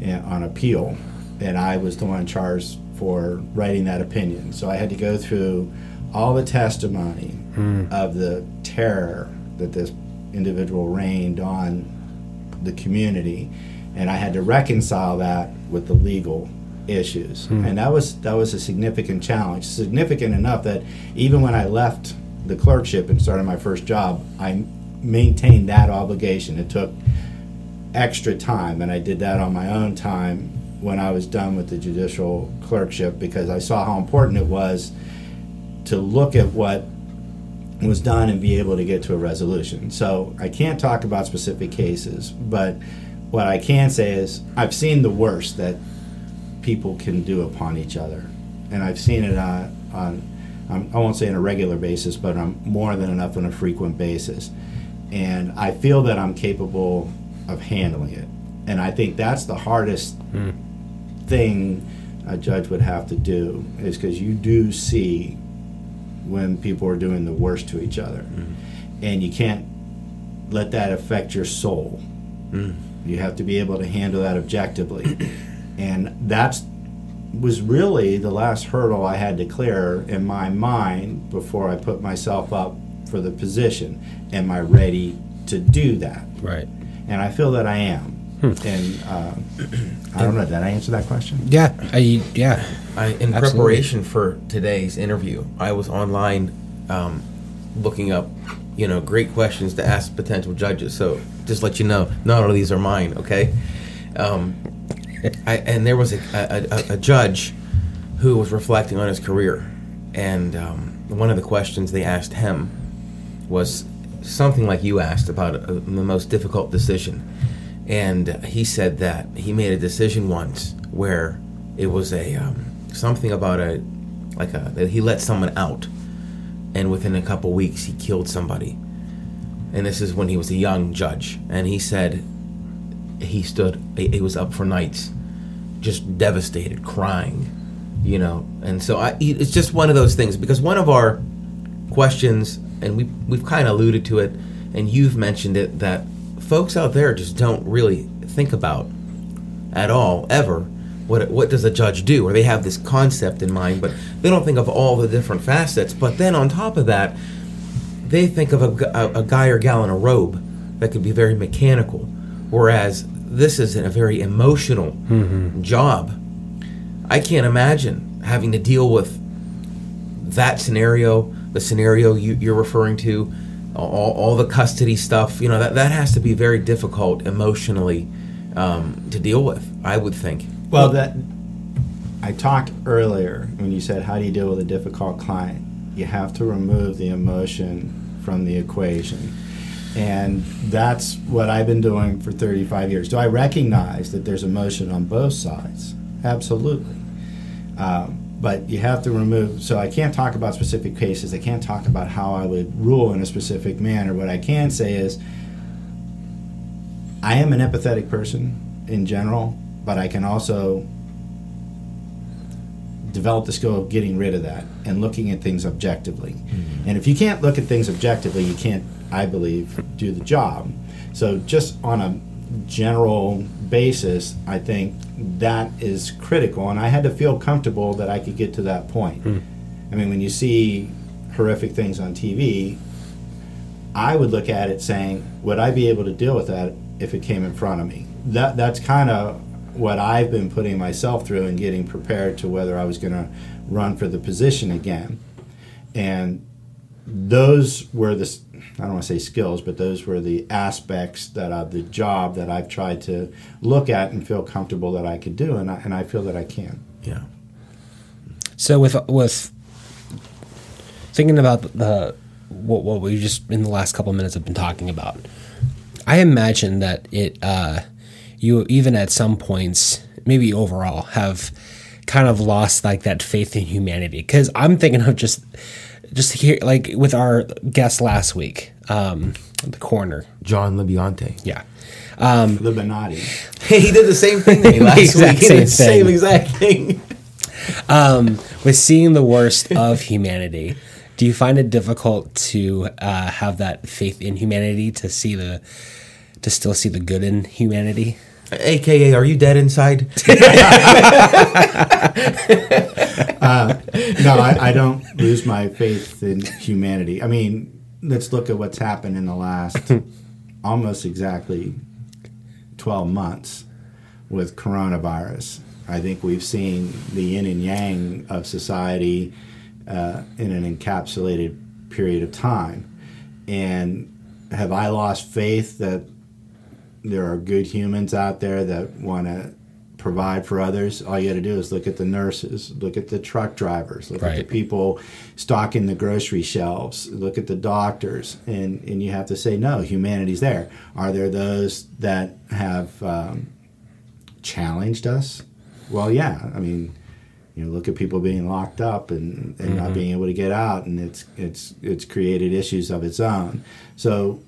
and, on appeal, and I was the one charged for writing that opinion. So I had to go through all the testimony Mm. of the terror that this individual rained on the community, and I had to reconcile that with the legal issues, hmm. and that was that was a significant challenge, significant enough that even when I left the clerkship and started my first job, I maintained that obligation. It took extra time, and I did that on my own time when I was done with the judicial clerkship because I saw how important it was to look at what was done and be able to get to a resolution. So I can't talk about specific cases, but what I can say is I've seen the worst that people can do upon each other. and I've seen it on, on um, I won't say on a regular basis, but on more than enough on a frequent basis. And I feel that I'm capable of handling it. And I think that's the hardest thing a judge would have to do is because you do see when people are doing the worst to each other. Mm-hmm. And you can't let that affect your soul. Mm. You have to be able to handle that objectively. [clears throat] and that's was really the last hurdle I had to clear in my mind before I put myself up for the position. Am I ready to do that? Right. And I feel that I am. And uh, I don't know. Did I answer that question? Yeah. I, yeah. I, in Absolutely. preparation for today's interview, I was online um, looking up, you know, great questions to ask potential judges. So just let you know, none of these are mine. Okay. Um, I, and there was a, a, a, a judge who was reflecting on his career, and um, one of the questions they asked him was something like you asked about uh the most difficult decision. And he said that he made a decision once where it was a um, something about a like a that he let someone out, and within a couple weeks he killed somebody. And this is when he was a young judge, and he said he stood he was up for nights, just devastated, crying, you know. And so I it's just one of those things because one of our questions, and we we've kind of alluded to it, and you've mentioned it that folks out there just don't really think about at all ever what what does a judge do? Or they have this concept in mind but they don't think of all the different facets. But then on top of that they think of a, a, a guy or gal in a robe that could be very mechanical whereas this is a very emotional mm-hmm. job. I can't imagine having to deal with that scenario, the scenario you, you're referring to, all, all the custody stuff, you know, that, that has to be very difficult emotionally um, to deal with, I would think. Well, that I talked earlier when you said, "How do you deal with a difficult client?" You have to remove the emotion from the equation, and that's what I've been doing for 35 years. Do I recognize that there's emotion on both sides? Absolutely, um, but you have to remove. So I can't talk about specific cases. I can't talk about how I would rule in a specific manner. What I can say is, I am an empathetic person in general, but I can also develop the skill of getting rid of that and looking at things objectively. Mm-hmm. And if you can't look at things objectively, you can't, I believe, do the job. So just on a general basis, I think that is critical. And I had to feel comfortable that I could get to that point. Hmm. I mean, when you see horrific things on TV, I would look at it saying, would I be able to deal with that if it came in front of me? That that's kind of what I've been putting myself through and getting prepared to whether I was going to run for the position again. And those were the I don't want to say skills, but those were the aspects that of the job that I've tried to look at and feel comfortable that I could do, and I, and I feel that I can. Yeah. So with with thinking about the what what we just in the last couple of minutes have been talking about, I imagine that it uh, you even at some points maybe overall have kind of lost like that faith in humanity because I'm thinking of just just here like with our guest last week, um, the corner, John Libiante. Yeah. The Benatti. [laughs] he did the same thing to me last [laughs] Exact week. He same did the same exact thing. [laughs] um, with seeing the worst of humanity, do you find it difficult to uh, have that faith in humanity to see the to still see the good in humanity? AKA, are you dead inside? No, I, I don't lose my faith in humanity. I mean, let's look at what's happened in the last [laughs] almost exactly 12 months with coronavirus. I think we've seen the yin and yang of society uh, in an encapsulated period of time. And have I lost faith that there are good humans out there that want to provide for others? All you got to do is look at the nurses, look at the truck drivers, look at the people stocking the grocery shelves, look at the doctors, and, and you have to say, no, humanity's there. Are there those that have um, challenged us? Well, yeah. I mean, You know, look at people being locked up and, and not being able to get out, and it's it's it's created issues of its own. So,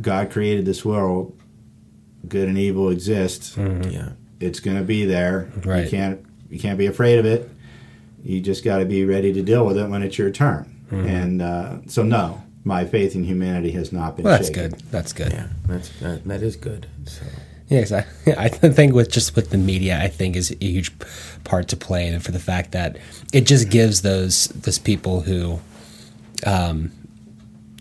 God created this world. Good and evil exist. Yeah. It's going to be there. Right. You can't you can't be afraid of it. You just got to be ready to deal with it when it's your turn. And uh, so, no, my faith in humanity has not been. Well, that's shaken. good. That's good. Yeah. That's that, that is good. So Yes, I, [laughs] I think with just with the media, I think is a huge part to play, and for the fact that it just gives those those people who, um,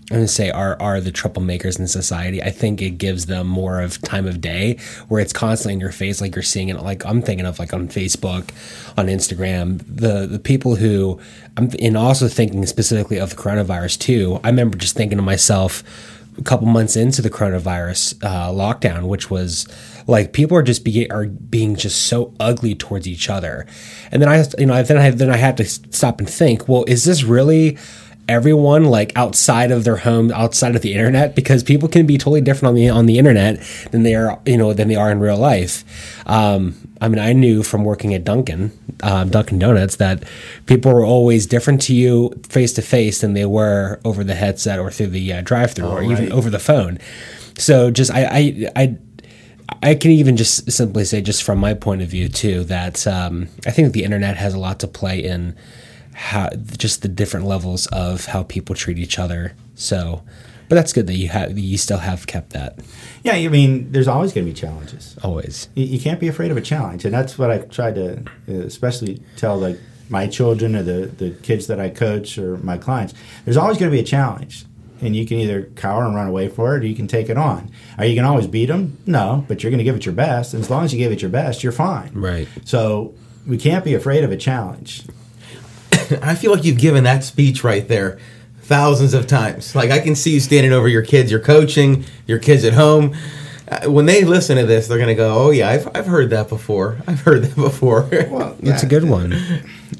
I'm gonna say are are the troublemakers in society. I think it gives them more of time of day where it's constantly in your face, like you're seeing it. Like I'm thinking of like on Facebook, on Instagram, the the people who I'm and also thinking specifically of the coronavirus too. I remember just thinking to myself a couple months into the coronavirus uh, lockdown, which was like people are just be, are being just so ugly towards each other, and then I you know then I then I had to stop and think, well, is this really everyone like outside of their home, outside of the internet? Because people can be totally different on the on the internet than they are you know than they are in real life. Um, I mean, I knew from working at Dunkin', um, Dunkin' Donuts, that people were always different to you face to face than they were over the headset or through the uh, drive-through or even over the phone. So just I I. I I can even just simply say, just from my point of view, too, that um, I think the internet has a lot to play in how just the different levels of how people treat each other. So, but that's good that you have you still have kept that Yeah, I mean, there's always going to be challenges. always. You, you can't be afraid of a challenge, and that's what I tried to, uh, especially tell like my children or the the kids that I coach or my clients. There's always going to be a challenge, and you can either cower and run away for it, or you can take it on. Are you going to always beat them? No, but you're going to give it your best, and as long as you give it your best, you're fine. Right. So we can't be afraid of a challenge. [laughs] I feel like you've given that speech right there thousands of times. Like I can see you standing over your kids, you're coaching your kids at home. Uh, When they listen to this, they're gonna go, "Oh yeah, I've, I've heard that before. [laughs] I've heard that before." [laughs] Well, That's a good one.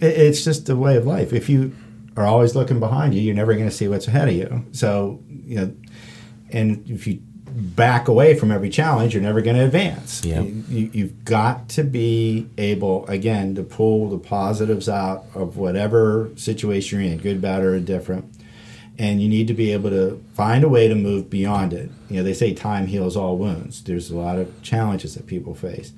it's just a way of life. If you are always looking behind you, you're never going to see what's ahead of you. So, you know, and if you back away from every challenge, you're never going to advance. You, you, you've got to be able, again, to pull the positives out of whatever situation you're in, good, bad, or indifferent. And you need to be able to find a way to move beyond it. You know, they say time heals all wounds. There's a lot of challenges that people face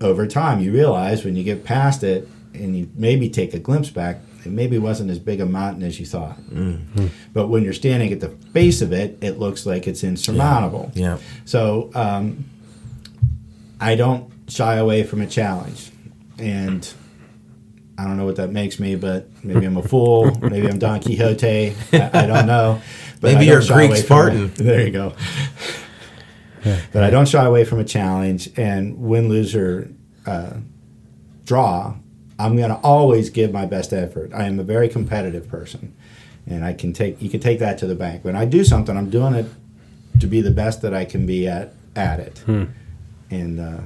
over time you realize when you get past it and you maybe take a glimpse back it maybe wasn't as big a mountain as you thought. But when you're standing at the base of it it looks like it's insurmountable. Yeah. so um, i don't shy away from a challenge. And i don't know what that makes me but maybe i'm a fool. [laughs] Maybe i'm don quixote. I, I don't know. But Maybe you're Greek Spartan. [laughs] there you go. [laughs] But I don't shy away from a challenge. And win, lose, or uh, draw. I'm going to always give my best effort. I am a very competitive person, and I can take you can take that to the bank. When I do something, I'm doing it to be the best that I can be at at it, and uh,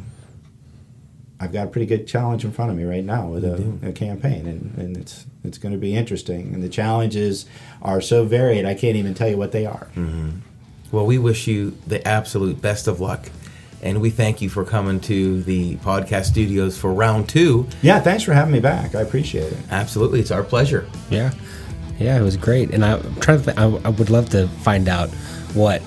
I've got a pretty good challenge in front of me right now with a, a campaign, and, and it's it's going to be interesting. And the challenges are so varied, I can't even tell you what they are. Well, we wish you the absolute best of luck, and we thank you for coming to the podcast studios for round two. Yeah, thanks for having me back. I appreciate it. Absolutely, it's our pleasure. Yeah, yeah, it was great, and I, I'm trying to. Th- I, I would love to find out what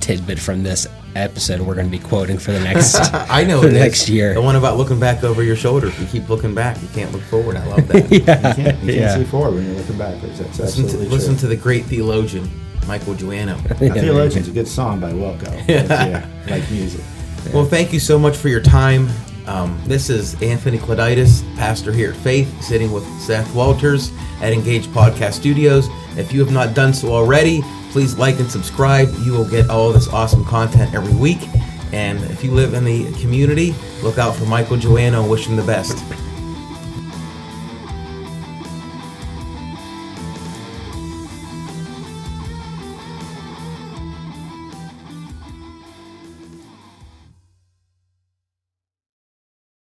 tidbit from this episode we're going to be quoting for the next. [laughs] I know for it is. next year. The one about looking back over your shoulder. If you keep looking back, you can't look forward. I love that. [laughs] You can't, you can't Yeah. see forward when you're looking backwards. That's listen to, absolutely listen to the great theologian Michael Joanno. [laughs] Now, Theologian's a good song by Wilco. if you like music. Well, thank you so much for your time. Um, this is Anthony Clauditis, pastor here at Faith, sitting with Seth Walters at Engage Podcast Studios. If you have not done so already, please like and subscribe. You will get all this awesome content every week. And if you live in the community, look out for Michael Joanno. Wish him the best.